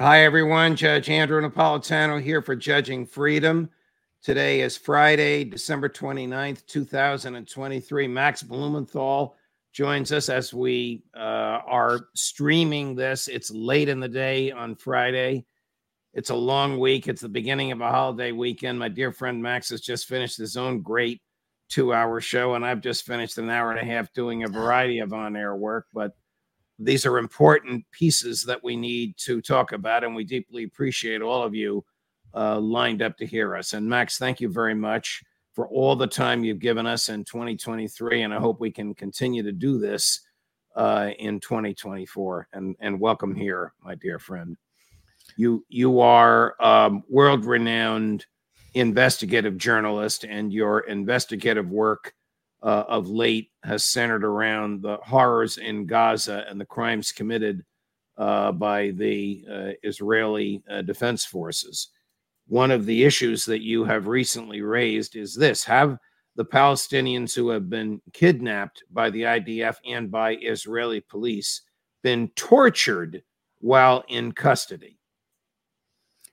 Hi, everyone. Judge Andrew Napolitano here for Judging Freedom. Today is Friday, December 29th, 2023. Max Blumenthal joins us as we uh, are streaming this. It's late in the day on Friday. It's a long week. It's the beginning of a holiday weekend. My dear friend Max has just finished his own great two hour show, and I've just finished an hour and a half doing a variety of on air work. But these are important pieces that we need to talk about, and we deeply appreciate all of you uh, lined up to hear us. And Max, thank you very much for all the time you've given us in 2023, and I hope we can continue to do this uh, in 2024. And and welcome here, my dear friend. You you are um, world renowned investigative journalist, and your investigative work uh, of late has centered around the horrors in Gaza and the crimes committed uh, by the uh, Israeli uh, Defense Forces. One of the issues that you have recently raised is this Have the Palestinians who have been kidnapped by the IDF and by Israeli police been tortured while in custody?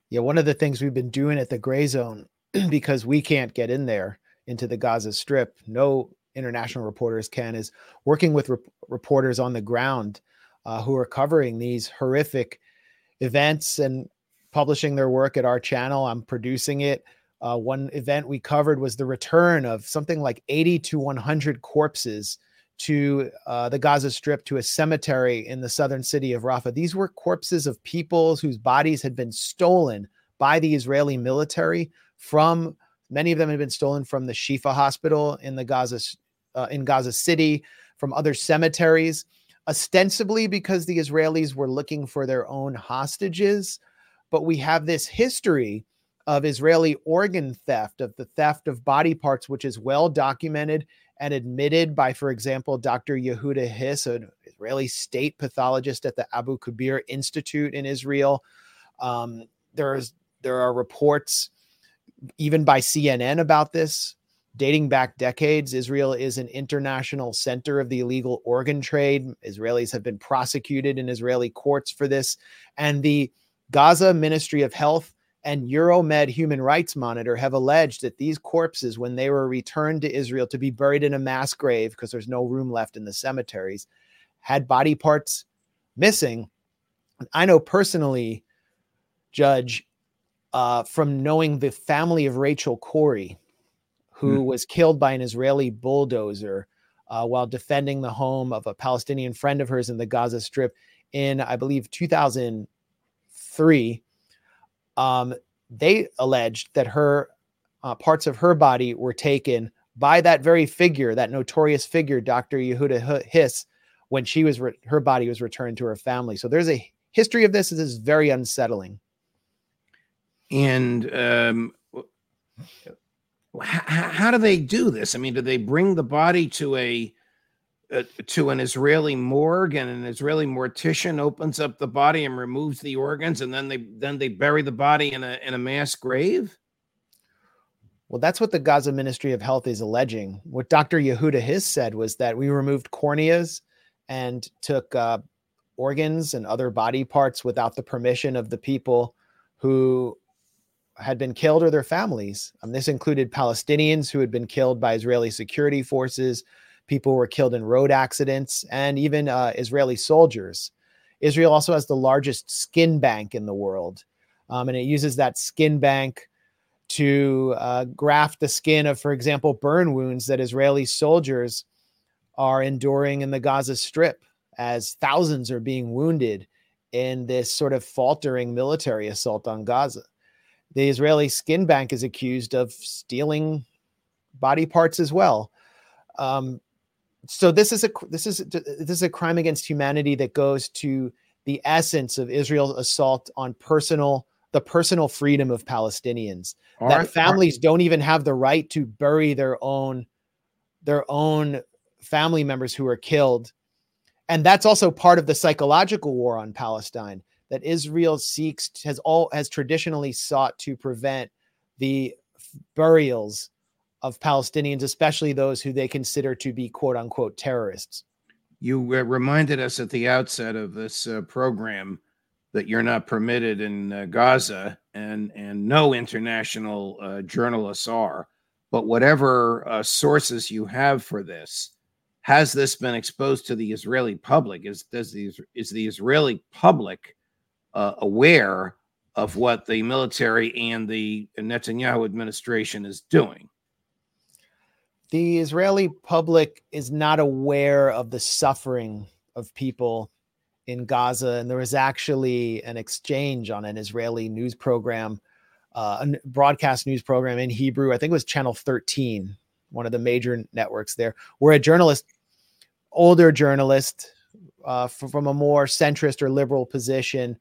Yeah, one of the things we've been doing at the gray zone, because we can't get in there into the Gaza Strip, no international reporters can is working with reporters on the ground uh, who are covering these horrific events and publishing their work at our channel. I'm producing it. Uh, one event we covered was the return of something like 80 to 100 corpses to uh, the Gaza Strip to a cemetery in the southern city of Rafah. These were corpses of people whose bodies had been stolen by the Israeli military from Many of them had been stolen from the Shifa hospital in the Gaza uh, in Gaza City, from other cemeteries, ostensibly because the Israelis were looking for their own hostages. But we have this history of Israeli organ theft, of the theft of body parts, which is well documented and admitted by, for example, Dr. Yehuda Hiss, an Israeli state pathologist at the Abu Kabir Institute in Israel. Um, there's there are reports even by CNN about this. Dating back decades, Israel is an international center of the illegal organ trade. Israelis have been prosecuted in Israeli courts for this. And the Gaza Ministry of Health and Euromed Human Rights Monitor have alleged that these corpses, when they were returned to Israel to be buried in a mass grave because there's no room left in the cemeteries, had body parts missing. I know personally, Judge, uh, from knowing the family of Rachel Corrie, who mm. was killed by an Israeli bulldozer uh, while defending the home of a Palestinian friend of hers in the Gaza Strip in, I believe, 2003. Um, they alleged that her uh, parts of her body were taken by that very figure, that notorious figure, Dr. Yehuda Hiss, when she was re- her body was returned to her family. So there's a history of this. This is very unsettling. And um, how, how do they do this? I mean, do they bring the body to a uh, to an Israeli morgue, and an Israeli mortician opens up the body and removes the organs, and then they then they bury the body in a in a mass grave? Well, that's what the Gaza Ministry of Health is alleging. What Dr. Yehuda Hiss said was that we removed corneas and took uh, organs and other body parts without the permission of the people who had been killed or their families. Um, this included Palestinians who had been killed by Israeli security forces, people were killed in road accidents, and even uh, Israeli soldiers. Israel also has the largest skin bank in the world, um, and it uses that skin bank to uh, graft the skin of, for example, burn wounds that Israeli soldiers are enduring in the Gaza Strip as thousands are being wounded in this sort of faltering military assault on Gaza. The Israeli skin bank is accused of stealing body parts as well. Um, so this is a this is this is a crime against humanity that goes to the essence of Israel's assault on personal the personal freedom of Palestinians. All that right, families right. don't even have the right to bury their own their own family members who are killed. And that's also part of the psychological war on Palestine that Israel seeks has all has traditionally sought to prevent the burials of Palestinians, especially those who they consider to be quote unquote terrorists. You uh, reminded us at the outset of this uh, program that you're not permitted in uh, Gaza, and and no international uh, journalists are. But whatever uh, sources you have for this, has this been exposed to the Israeli public? Is does the is the Israeli public uh, aware of what the military and the Netanyahu administration is doing? The Israeli public is not aware of the suffering of people in Gaza. And there was actually an exchange on an Israeli news program, uh, a broadcast news program in Hebrew. I think it was Channel 13, one of the major networks there, where a journalist, older journalist uh, from a more centrist or liberal position,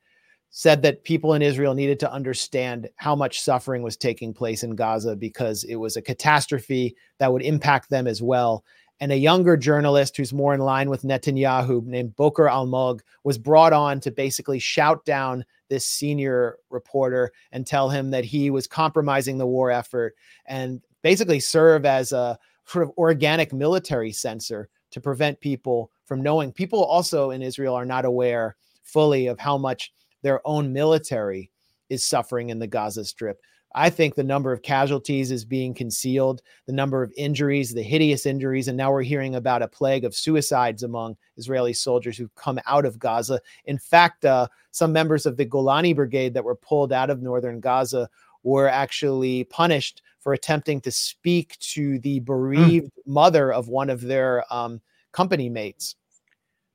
said that people in Israel needed to understand how much suffering was taking place in Gaza because it was a catastrophe that would impact them as well. And a younger journalist who's more in line with Netanyahu, named Boker Almog, was brought on to basically shout down this senior reporter and tell him that he was compromising the war effort and basically serve as a sort of organic military censor to prevent people from knowing. People also in Israel are not aware fully of how much their own military is suffering in the Gaza Strip. I think the number of casualties is being concealed, the number of injuries, the hideous injuries. And now we're hearing about a plague of suicides among Israeli soldiers who've come out of Gaza. In fact, uh, some members of the Golani Brigade that were pulled out of northern Gaza were actually punished for attempting to speak to the hmm. bereaved mm. mother of one of their um, company mates.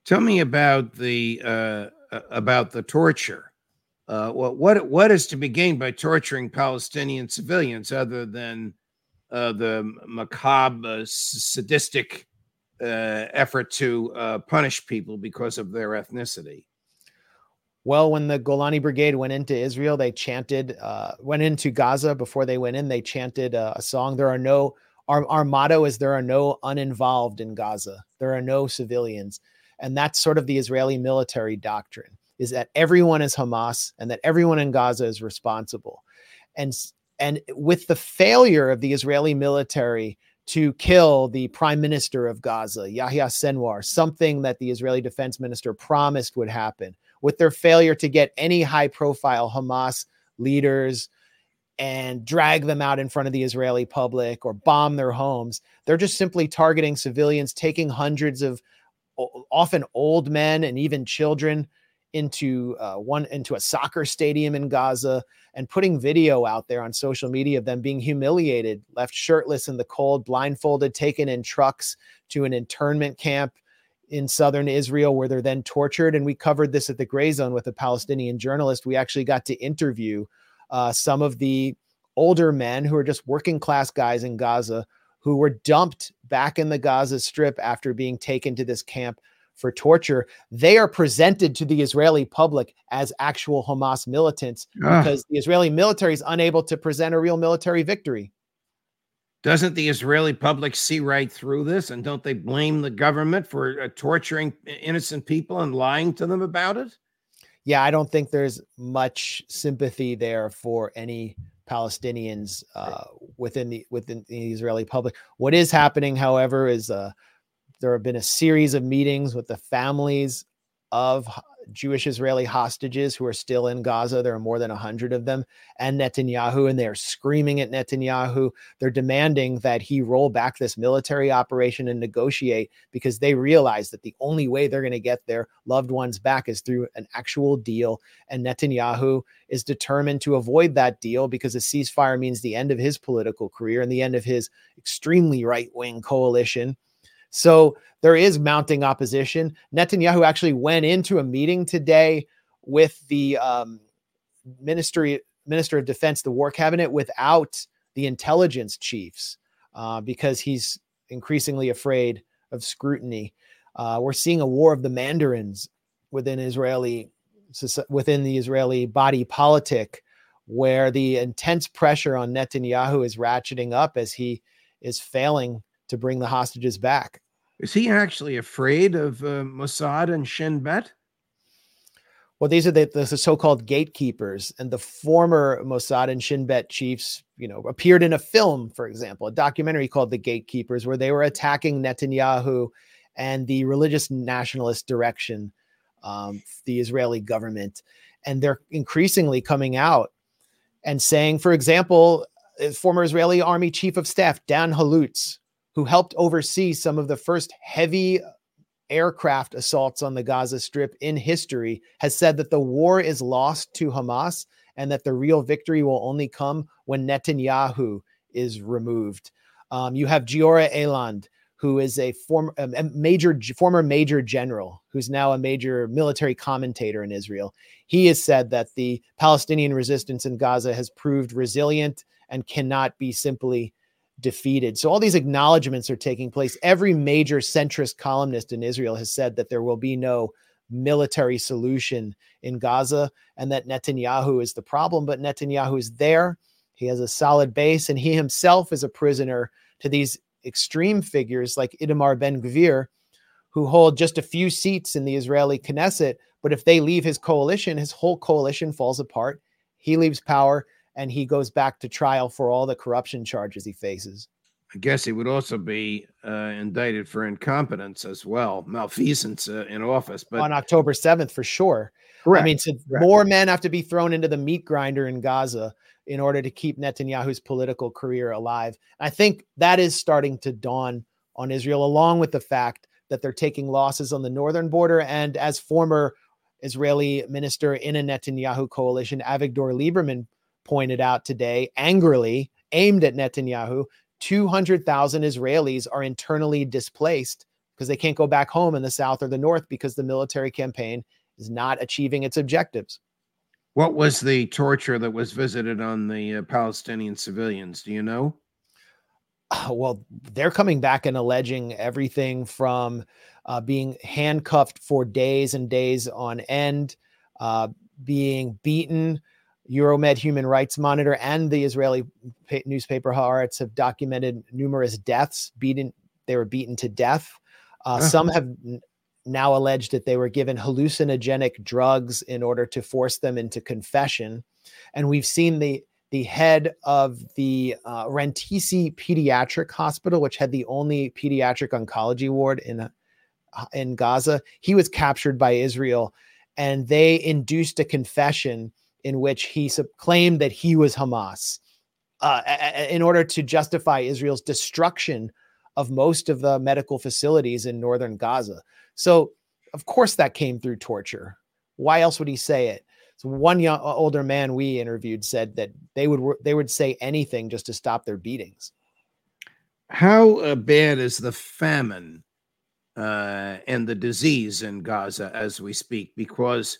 Tell me about the uh, about the torture. Uh, what what what is to be gained by torturing Palestinian civilians other than uh, the macabre, uh, sadistic uh, effort to uh, punish people because of their ethnicity? Well, when the Golani Brigade went into Israel, they chanted, uh, went into Gaza before they went in, they chanted a song. There are no, our, our motto is there are no uninvolved in Gaza, there are no civilians. And that's sort of the Israeli military doctrine is that everyone is Hamas and that everyone in Gaza is responsible. And, and with the failure of the Israeli military to kill the prime minister of Gaza, Yahya Sinwar, something that the Israeli defense minister promised would happen, with their failure to get any high profile Hamas leaders and drag them out in front of the Israeli public or bomb their homes, they're just simply targeting civilians, taking hundreds of often old men and even children into uh, one into a soccer stadium in Gaza and putting video out there on social media of them being humiliated, left shirtless in the cold, blindfolded, taken in trucks to an internment camp in southern Israel where they're then tortured. And we covered this at the Gray Zone with a Palestinian journalist. We actually got to interview uh, some of the older men who are just working class guys in Gaza who were dumped back in the Gaza Strip after being taken to this camp for torture, they are presented to the Israeli public as actual Hamas militants ah. because the Israeli military is unable to present a real military victory. Doesn't the Israeli public see right through this? And don't they blame the government for uh, torturing innocent people and lying to them about it? Yeah, I don't think there's much sympathy there for any Palestinians uh, within the within the Israeli public. What is happening, however, is uh, there have been a series of meetings with the families of Jewish Israeli hostages who are still in Gaza. There are more than 100 of them, and Netanyahu, and they're screaming at Netanyahu. They're demanding that he roll back this military operation and negotiate because they realize that the only way they're going to get their loved ones back is through an actual deal. And Netanyahu is determined to avoid that deal because a ceasefire means the end of his political career and the end of his extremely right wing coalition. So there is mounting opposition. Netanyahu actually went into a meeting today with the um, ministry minister of defense, the war cabinet, without the intelligence chiefs uh, because he's increasingly afraid of scrutiny. Uh, we're seeing a war of the mandarins within Israeli within the Israeli body politic, where the intense pressure on Netanyahu is ratcheting up as he is failing to bring the hostages back. Is he actually afraid of uh, Mossad and Shin Bet? Well, these are the, the, so-called gatekeepers, and the former Mossad and Shin Bet chiefs, you know, appeared in a film, for example, a documentary called "The Gatekeepers," where they were attacking Netanyahu and the religious nationalist direction, um, the Israeli government, and they're increasingly coming out and saying, for example, uh, former Israeli Army Chief of Staff Dan Halutz, who helped oversee some of the first heavy aircraft assaults on the Gaza Strip in history, has said that the war is lost to Hamas and that the real victory will only come when Netanyahu is removed. Um, you have Giora Eiland, who is a a major former major general who's now a major military commentator in Israel. He has said that the Palestinian resistance in Gaza has proved resilient and cannot be simply defeated. So all these acknowledgments are taking place. Every major centrist columnist in Israel has said that there will be no military solution in Gaza and that Netanyahu is the problem, but Netanyahu is there. He has a solid base and he himself is a prisoner to these extreme figures like Itamar Ben Gvir who hold just a few seats in the Israeli Knesset, but if they leave his coalition, his whole coalition falls apart. He leaves power and he goes back to trial for all the corruption charges he faces. I guess he would also be uh, indicted for incompetence as well, malfeasance uh, in office. But on October 7th, for sure. Correct. I mean, so more men have to be thrown into the meat grinder in Gaza in order to keep Netanyahu's political career alive. I think that is starting to dawn on Israel, along with the fact that they're taking losses on the northern border. And as former Israeli minister in a Netanyahu coalition, Avigdor Lieberman pointed out today, angrily aimed at Netanyahu. 200,000 Israelis are internally displaced because they can't go back home in the south or the north because the military campaign is not achieving its objectives. What was the torture that was visited on the uh, Palestinian civilians? Do you know? Uh, well, they're coming back and alleging everything from uh, being handcuffed for days and days on end, uh, being beaten, Euromed Human Rights Monitor and the Israeli newspaper Haaretz have documented numerous deaths. Beaten, they were beaten to death. Uh, uh-huh. Some have now alleged that they were given hallucinogenic drugs in order to force them into confession. And we've seen the the head of the uh, Rantisi Pediatric Hospital, which had the only pediatric oncology ward in uh, in Gaza. He was captured by Israel, and they induced a confession in which he sub- claimed that he was Hamas uh, in order to justify Israel's destruction of most of the medical facilities in northern Gaza. So, of course, that came through torture. Why else would he say it? So one young, older man we interviewed said that they would they would say anything just to stop their beatings. How uh, bad is the famine uh, and the disease in Gaza as we speak? Because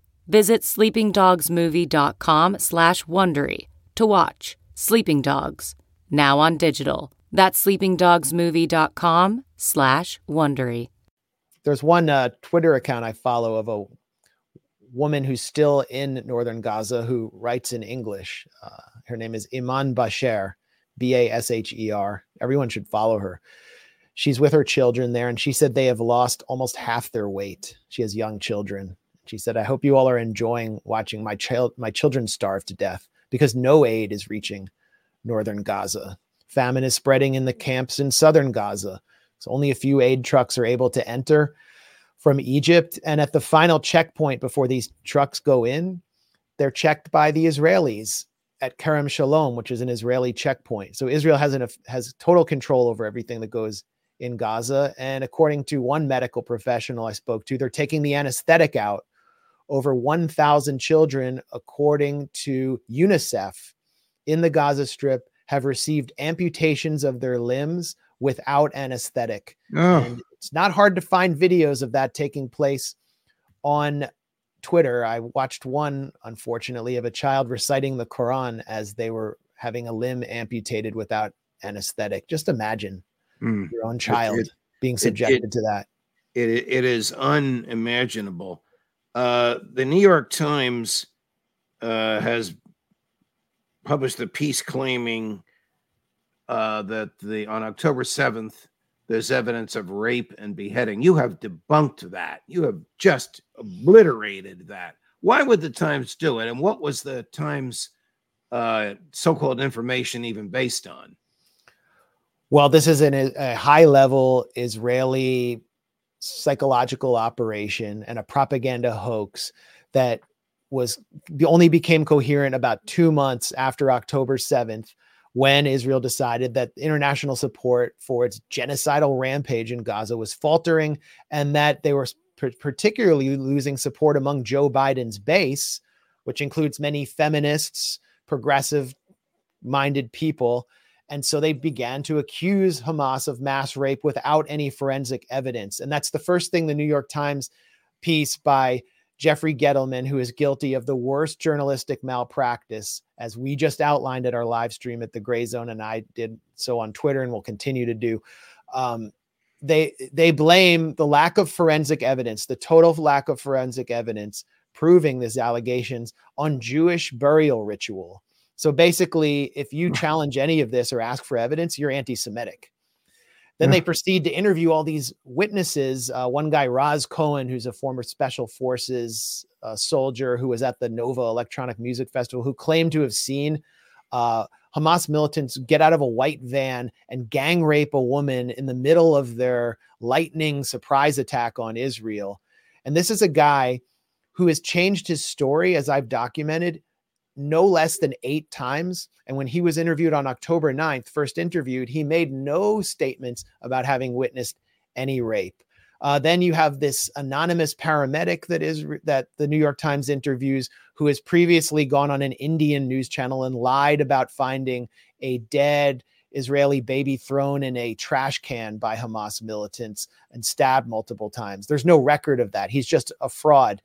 Visit sleepingdogsmovie.com slash Wondery to watch Sleeping Dogs, now on digital. That's sleepingdogsmovie.com slash Wondery. There's one uh, Twitter account I follow of a woman who's still in northern Gaza who writes in English. Uh, her name is Iman Basher, B A S H E R. Everyone should follow her. She's with her children there, and she said they have lost almost half their weight. She has young children. She said, "I hope you all are enjoying watching my child, my children starve to death because no aid is reaching northern Gaza. Famine is spreading in the camps in southern Gaza. So only a few aid trucks are able to enter." from Egypt. And at the final checkpoint before these trucks go in, they're checked by the Israelis at Kerem Shalom, which is an Israeli checkpoint. So Israel has an, has total control over everything that goes in Gaza. And according to one medical professional I spoke to, they're taking the anesthetic out. Over 1,000 children, according to UNICEF, in the Gaza Strip have received amputations of their limbs without anesthetic. Oh. And it's not hard to find videos of that taking place on Twitter. I watched one, unfortunately, of a child reciting the Quran as they were having a limb amputated without anesthetic. Just imagine mm. your own child it, it, being subjected it, to that. It, it is unimaginable. Uh, the New York Times uh, has published a piece claiming uh, that the on October 7th, there's evidence of rape and beheading. You have debunked that. You have just obliterated that. Why would the Times do it? And what was the Times uh, so called information even based on? Well, this is an, a high level Israeli psychological operation and a propaganda hoax that was only became coherent about two months after October 7th when Israel decided that international support for its genocidal rampage in Gaza was faltering and that they were particularly losing support among Joe Biden's base, which includes many feminists, progressive minded people. And so they began to accuse Hamas of mass rape without any forensic evidence. And that's the first thing the New York Times piece by Jeffrey Gettleman, who is guilty of the worst journalistic malpractice, as we just outlined at our live stream at the Gray Zone, and I did so on Twitter and will continue to do. Um, they they blame the lack of forensic evidence, the total lack of forensic evidence proving these allegations on Jewish burial ritual. So basically, if you challenge any of this or ask for evidence, you're anti-Semitic. Then yeah. they proceed to interview all these witnesses. Uh, one guy, Raz Cohen, who's a former special forces uh, soldier who was at the Nova Electronic Music Festival, who claimed to have seen uh, Hamas militants get out of a white van and gang rape a woman in the middle of their lightning surprise attack on Israel. And this is a guy who has changed his story, as I've documented, no less than eight times. And when he was interviewed on October 9th, first interviewed, he made no statements about having witnessed any rape. Uh, then you have this anonymous paramedic that is that the New York Times interviews, who has previously gone on an Indian news channel and lied about finding a dead Israeli baby thrown in a trash can by Hamas militants and stabbed multiple times. There's no record of that. He's just a fraud.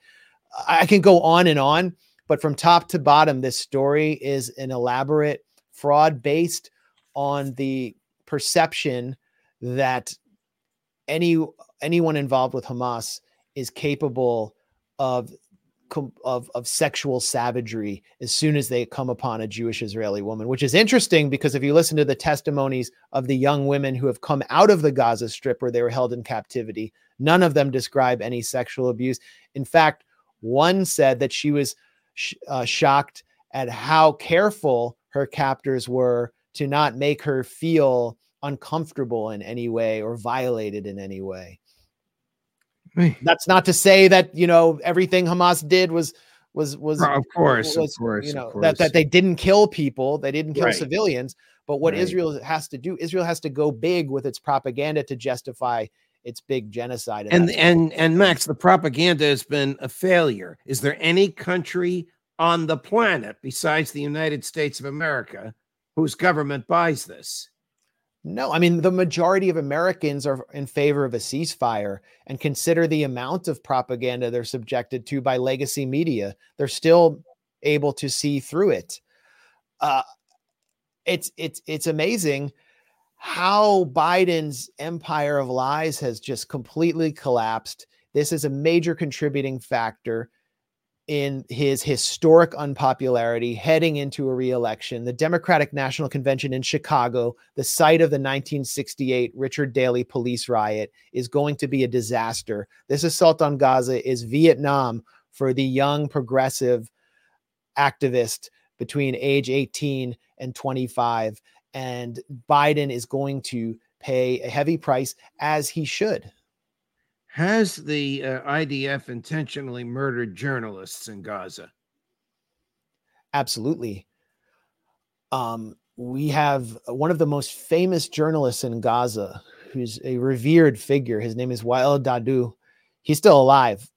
I can go on and on. But from top to bottom, this story is an elaborate fraud based on the perception that any anyone involved with Hamas is capable of of of sexual savagery as soon as they come upon a Jewish Israeli woman, which is interesting because if you listen to the testimonies of the young women who have come out of the Gaza Strip where they were held in captivity, none of them describe any sexual abuse. In fact, one said that she was sh- uh, shocked at how careful her captors were to not make her feel uncomfortable in any way or violated in any way. That's not to say that you know everything Hamas did was was was of course, was, of course, you know course. that that they didn't kill people, they didn't kill right. civilians. But what right. Israel has to do, Israel has to go big with its propaganda to justify its big genocide. And and and Max, the propaganda has been a failure. Is there any country on the planet besides the United States of America whose government buys this. No, I mean, the majority of Americans are in favor of a ceasefire and consider the amount of propaganda they're subjected to by legacy media. They're still able to see through it. Uh, it's it's it's amazing how Biden's empire of lies has just completely collapsed. This is a major contributing factor in his historic unpopularity heading into a reelection. The Democratic National Convention in Chicago, the site of the 1968 Richard Daley police riot, is going to be a disaster. This assault on Gaza is Vietnam for the young progressive activist between age 18 and 25. And Biden is going to pay a heavy price, as he should. Has the uh, IDF intentionally murdered journalists in Gaza? Absolutely. Um, we have one of the most famous journalists in Gaza, who's a revered figure. His name is Wael Dahdouh. He's still alive.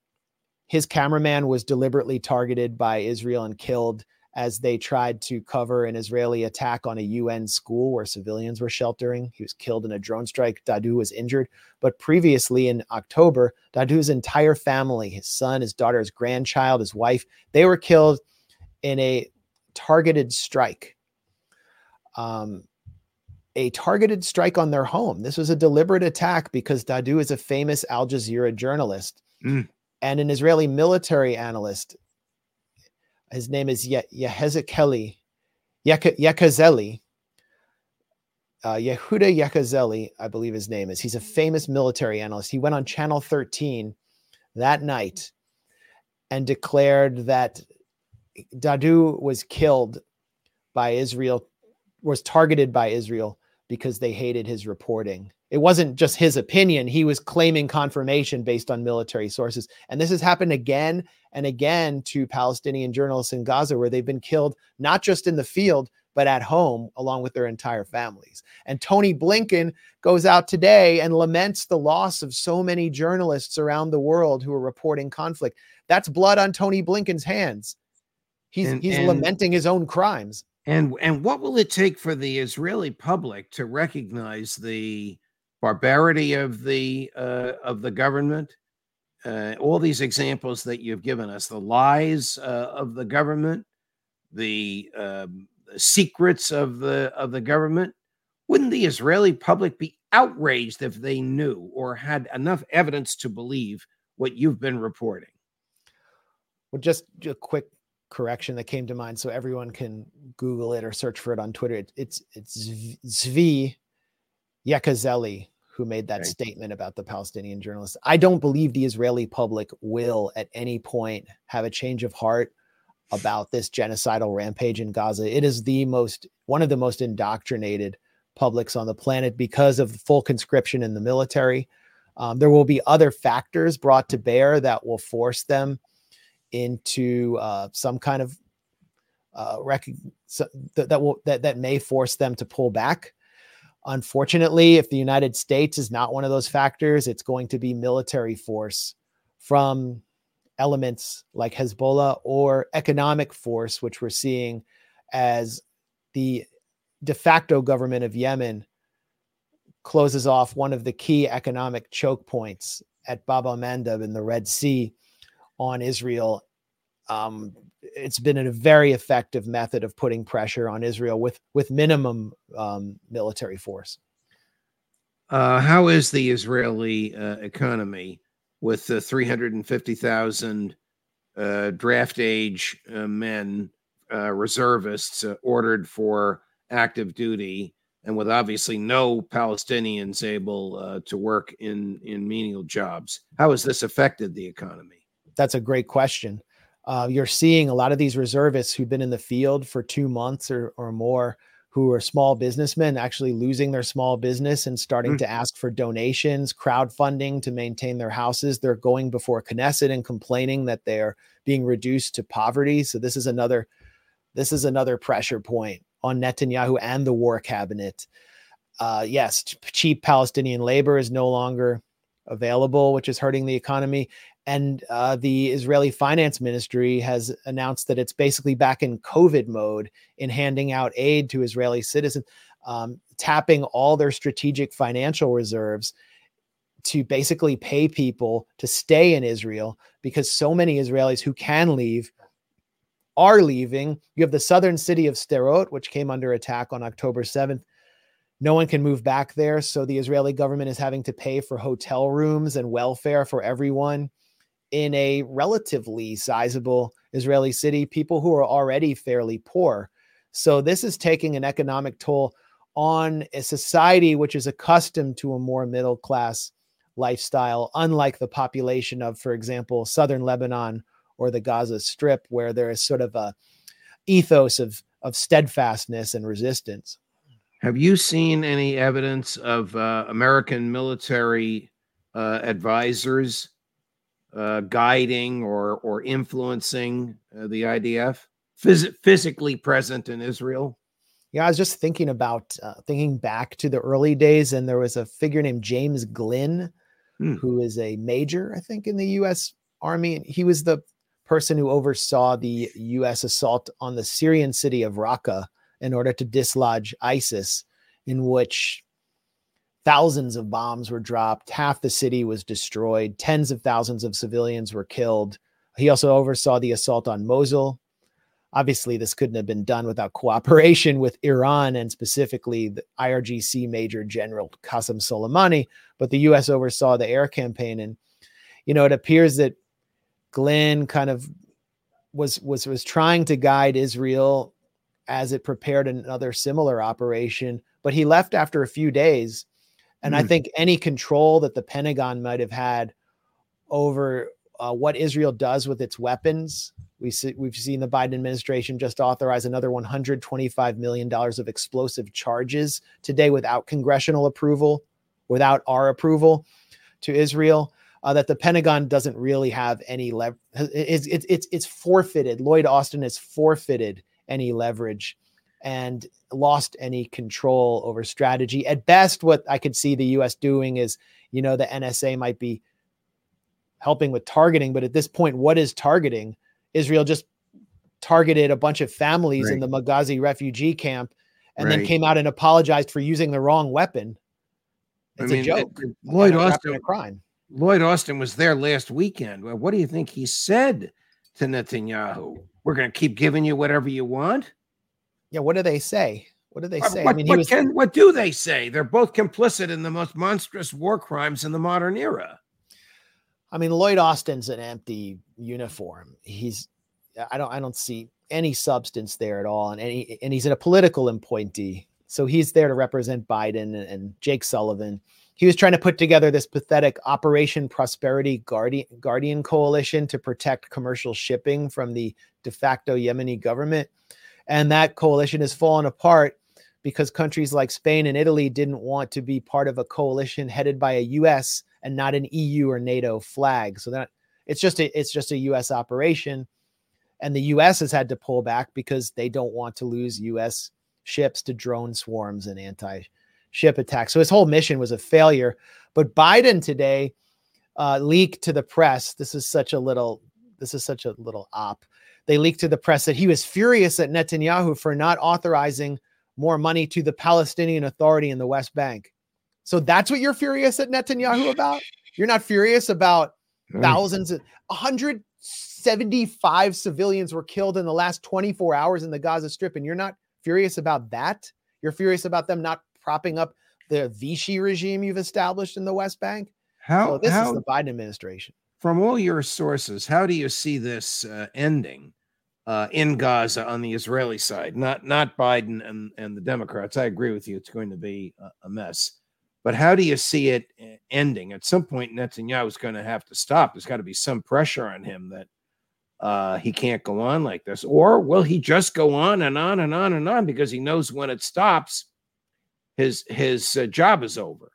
His cameraman was deliberately targeted by Israel and killed as they tried to cover an Israeli attack on a UN school where civilians were sheltering. He was killed in a drone strike. Dahdouh was injured. But previously in October, Dahdouh's entire family, his son, his daughter, his grandchild, his wife, they were killed in a targeted strike. Um, a targeted strike on their home. This was a deliberate attack because Dahdouh is a famous Al Jazeera journalist mm. and an Israeli military analyst his name is Ye- Yehezekeli, Yekazeli. Uh, Yehuda Yekazeli, I believe his name is. He's a famous military analyst. He went on Channel 13 that night and declared that Dahdouh was killed by Israel, was targeted by Israel because they hated his reporting. It wasn't just his opinion. He was claiming confirmation based on military sources. And this has happened again and again to Palestinian journalists in Gaza, where they've been killed not just in the field, but at home along with their entire families. And Tony Blinken goes out today and laments the loss of so many journalists around the world who are reporting conflict. That's blood on Tony Blinken's hands. He's, and, he's and, lamenting his own crimes. And, and what will it take for the Israeli public to recognize the barbarity of the uh, of the government, uh, all these examples that you've given us, the lies uh, of the government, the, um, secrets of the of the government. Wouldn't the Israeli public be outraged if they knew or had enough evidence to believe what you've been reporting? Well, just a quick correction that came to mind, so everyone can Google it or search for it on Twitter. It, it's it's Zvi Yekazeli who made that okay. statement about the Palestinian journalists. I don't believe the Israeli public will at any point have a change of heart about this genocidal rampage in Gaza. It is the most one of the most indoctrinated publics on the planet because of full conscription in the military. Um, there will be other factors brought to bear that will force them into uh, some kind of uh, rec- so that, that will that that may force them to pull back. Unfortunately, if the United States is not one of those factors, it's going to be military force from elements like Hezbollah or economic force, which we're seeing as the de facto government of Yemen closes off one of the key economic choke points at Bab al Mandab in the Red Sea on Israel. Um, it's been a very effective method of putting pressure on Israel with with minimum um, military force. Uh, how is the Israeli uh, economy with the 350,000 uh, draft age uh, men, uh, reservists uh, ordered for active duty, and with obviously no Palestinians able to work in, in menial jobs? How has this affected the economy? That's a great question uh, you're seeing a lot of these reservists who've been in the field for two months or, or more who are small businessmen actually losing their small business and starting mm. to ask for donations, crowdfunding to maintain their houses. They're going before Knesset and complaining that they're being reduced to poverty. So this is another this is another pressure point on Netanyahu and the war cabinet. Uh, yes, cheap Palestinian labor is no longer available, which is hurting the economy. And uh, the Israeli finance ministry has announced that it's basically back in COVID mode in handing out aid to Israeli citizens, um, tapping all their strategic financial reserves to basically pay people to stay in Israel because so many Israelis who can leave are leaving. You have the southern city of Sderot, which came under attack on October 7th. No one can move back there. So the Israeli government is having to pay for hotel rooms and welfare for everyone in a relatively sizable Israeli city, people who are already fairly poor. So this is taking an economic toll on a society which is accustomed to a more middle class lifestyle, unlike the population of, for example, southern Lebanon or the Gaza Strip, where there is sort of a ethos of of steadfastness and resistance. Have you seen any evidence of uh, American military uh, advisors uh, guiding or or influencing uh, the IDF, Phys- physically present in Israel? Yeah, I was just thinking about uh, thinking back to the early days, and there was a figure named James Glynn, mm. who is a major, I think, in the U.S. Army. And he was the person who oversaw the U.S. assault on the Syrian city of Raqqa in order to dislodge ISIS, in which thousands of bombs were dropped, half the city was destroyed, tens of thousands of civilians were killed. He also oversaw the assault on Mosul. Obviously, this couldn't have been done without cooperation with Iran and specifically the IRGC Major General Qasem Soleimani, but the US oversaw the air campaign. And, you know, it appears that Glynn kind of was was was trying to guide Israel as it prepared another similar operation, but he left after a few days. And mm. I think any control that the Pentagon might have had over uh, what Israel does with its weapons, we see, we've seen the Biden administration just authorize another 125 million dollars of explosive charges today without congressional approval, without our approval to Israel uh, that the Pentagon doesn't really have any leverage. It's, it's, it's forfeited. Lloyd Austin has forfeited any leverage and lost any control over strategy. At best, what I could see the US doing is, you know, the NSA might be helping with targeting, but at this point, what is targeting? Israel just targeted a bunch of families right. in the Maghazi refugee camp and right. then came out and apologized for using the wrong weapon. It's I mean, a joke. Lloyd Austin a crime. Lloyd Austin was there last weekend. Well, what do you think he said to Netanyahu? We're going to keep giving you whatever you want. Yeah, what do they say? What do they say? What, I mean, what, was... can, what do they say? They're both complicit in the most monstrous war crimes in the modern era. I mean, Lloyd Austin's an empty uniform. He's I don't I don't see any substance there at all, and any and he's in a political appointee. So he's there to represent Biden and, and Jake Sullivan he was trying to put together this pathetic Operation Prosperity Guardian, Guardian coalition to protect commercial shipping from the de facto Yemeni government. And that coalition has fallen apart because countries like Spain and Italy didn't want to be part of a coalition headed by a US and not an EU or NATO flag. So that it's just a it's just a US operation. And the US has had to pull back because they don't want to lose US ships to drone swarms and anti ship attack. So his whole mission was a failure. But Biden today uh, leaked to the press. This is such a little. This is such a little op. They leaked to the press that he was furious at Netanyahu for not authorizing more money to the Palestinian Authority in the West Bank. So that's what you're furious at Netanyahu about? You're not furious about thousands 175 civilians were killed in the last 24 hours in the Gaza Strip, and you're not furious about that? You're furious about them not propping up the Vichy regime you've established in the West Bank. How so this how, is the Biden administration. From all your sources, how do you see this uh, ending uh, in Gaza on the Israeli side? Not not Biden and and the Democrats. I agree with you; it's going to be a, mess. But how do you see it uh, ending? At some point, Netanyahu is going to have to stop. There's got to be some pressure on him that uh, he can't go on like this. Or will he just go on and on and on and on because he knows when it stops, his his uh, job is over.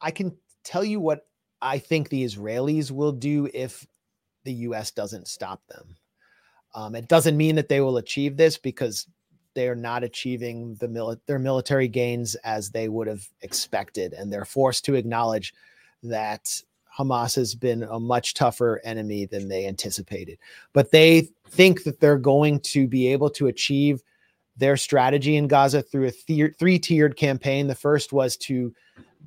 I can tell you what I think the Israelis will do if the U.S. doesn't stop them. Um, it doesn't mean that they will achieve this because they are not achieving the mili- their military gains as they would have expected, and they're forced to acknowledge that Hamas has been a much tougher enemy than they anticipated. But they think that they're going to be able to achieve their strategy in Gaza through a th- three tiered campaign. The first was to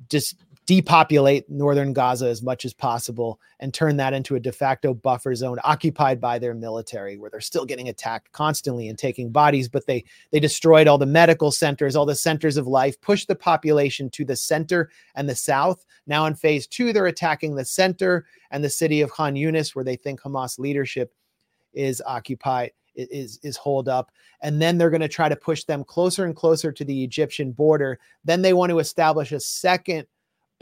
just depopulate northern Gaza as much as possible and turn that into a de facto buffer zone occupied by their military where they're still getting attacked constantly and taking bodies but they they destroyed all the medical centers all the centers of life pushed the population to the center and the south. Now in phase 2 they're attacking the center and the city of Khan Yunis where they think Hamas leadership is occupied is is holed up. And then they're going to try to push them closer and closer to the Egyptian border. Then they want to establish a second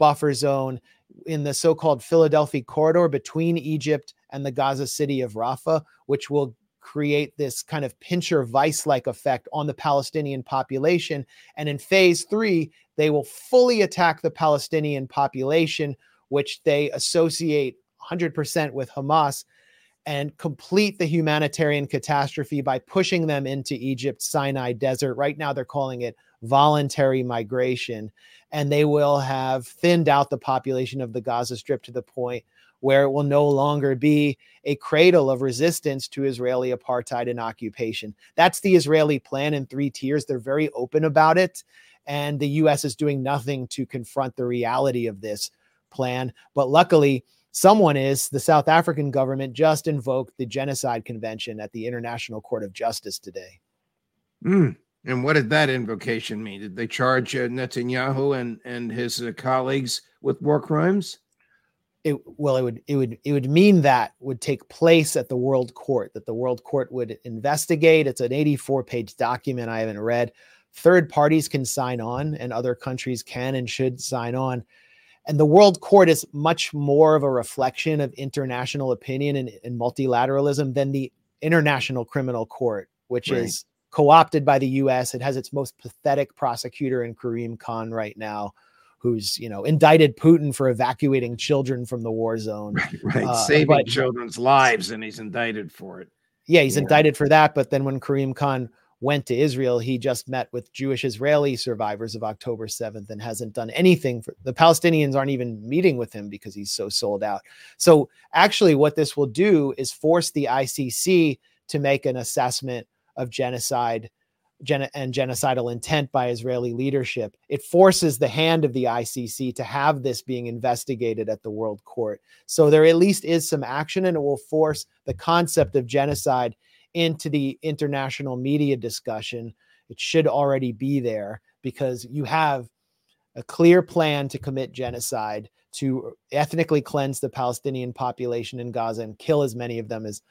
buffer zone in the so-called Philadelphia corridor between Egypt and the Gaza city of Rafah which will create this kind of pincher vice like effect on the Palestinian population. And in phase 3 they will fully attack the Palestinian population which they associate 100% with Hamas and complete the humanitarian catastrophe by pushing them into Egypt's Sinai desert. Right now, they're calling it voluntary migration. And they will have thinned out the population of the Gaza Strip to the point where it will no longer be a cradle of resistance to Israeli apartheid and occupation. That's the Israeli plan in three tiers. They're very open about it. And the US is doing nothing to confront the reality of this plan. But luckily, someone is the South African government just invoked the genocide convention at the International Court of Justice today. Mm. And what did that invocation mean? Did they charge uh, Netanyahu and and his uh, colleagues with war crimes? It, well, it would it would it would mean that would take place at the World Court. That the World Court would investigate. It's an 84 page document I haven't read. Third parties can sign on, and other countries can and should sign on and the world court is much more of a reflection of international opinion and, and multilateralism than the international criminal court which right. is co-opted by the us it has its most pathetic prosecutor in karim khan right now who's you know indicted putin for evacuating children from the war zone right, right. Uh, saving but, children's lives and he's indicted for it yeah he's yeah. indicted for that but then when karim khan went to Israel, he just met with Jewish Israeli survivors of October 7th and hasn't done anything for the Palestinians aren't even meeting with him because he's so sold out. So actually what this will do is force the ICC to make an assessment of genocide gen- and genocidal intent by Israeli leadership. It forces the hand of the ICC to have this being investigated at the World Court. So there at least is some action and it will force the concept of genocide into the international media discussion. It should already be there because you have a clear plan to commit genocide, to ethnically cleanse the Palestinian population in Gaza and kill as many of them as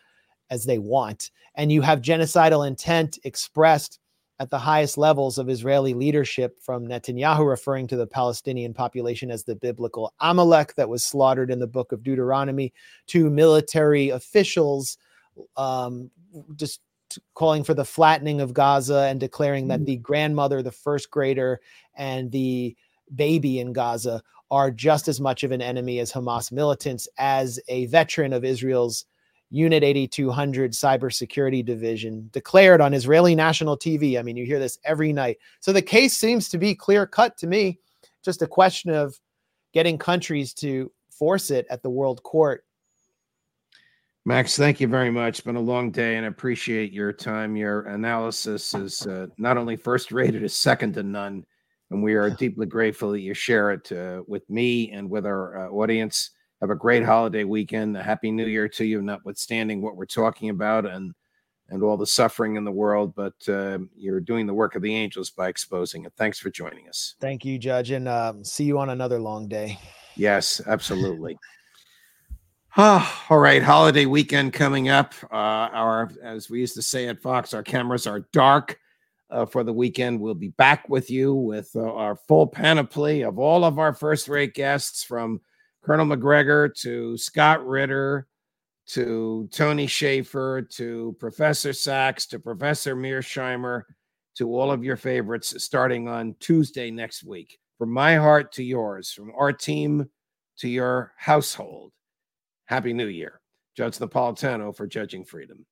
as they want. And you have genocidal intent expressed at the highest levels of Israeli leadership from Netanyahu referring to the Palestinian population as the biblical Amalek that was slaughtered in the book of Deuteronomy to military officials um, just calling for the flattening of Gaza and declaring that mm. the grandmother, the first grader, and the baby in Gaza are just as much of an enemy as Hamas militants. As a veteran of Israel's Unit 8200 cybersecurity division declared on Israeli national TV. I mean, you hear this every night. So the case seems to be clear cut to me. Just a question of getting countries to force it at the world court Max, thank you very much. It's been a long day and I appreciate your time. Your analysis is uh, not only first rated, it's second to none. And we are deeply grateful that you share it uh, with me and with our uh, audience. Have a great holiday weekend. A happy new year to you, notwithstanding what we're talking about and and all the suffering in the world. But uh, you're doing the work of the angels by exposing it. Thanks for joining us. Thank you, Judge. And um, see you on another long day. Yes, absolutely. Oh, all right, holiday weekend coming up. Uh, our, as we used to say at Fox, our cameras are dark uh, for the weekend. We'll be back with you with uh, our full panoply of all of our first-rate guests, from Colonel Macgregor to Scott Ritter to Tony Shaffer to Professor Sachs to Professor Mearsheimer to all of your favorites, starting on Tuesday next week. From my heart to yours, from our team to your household. Happy New Year. Judge Napolitano for Judging Freedom.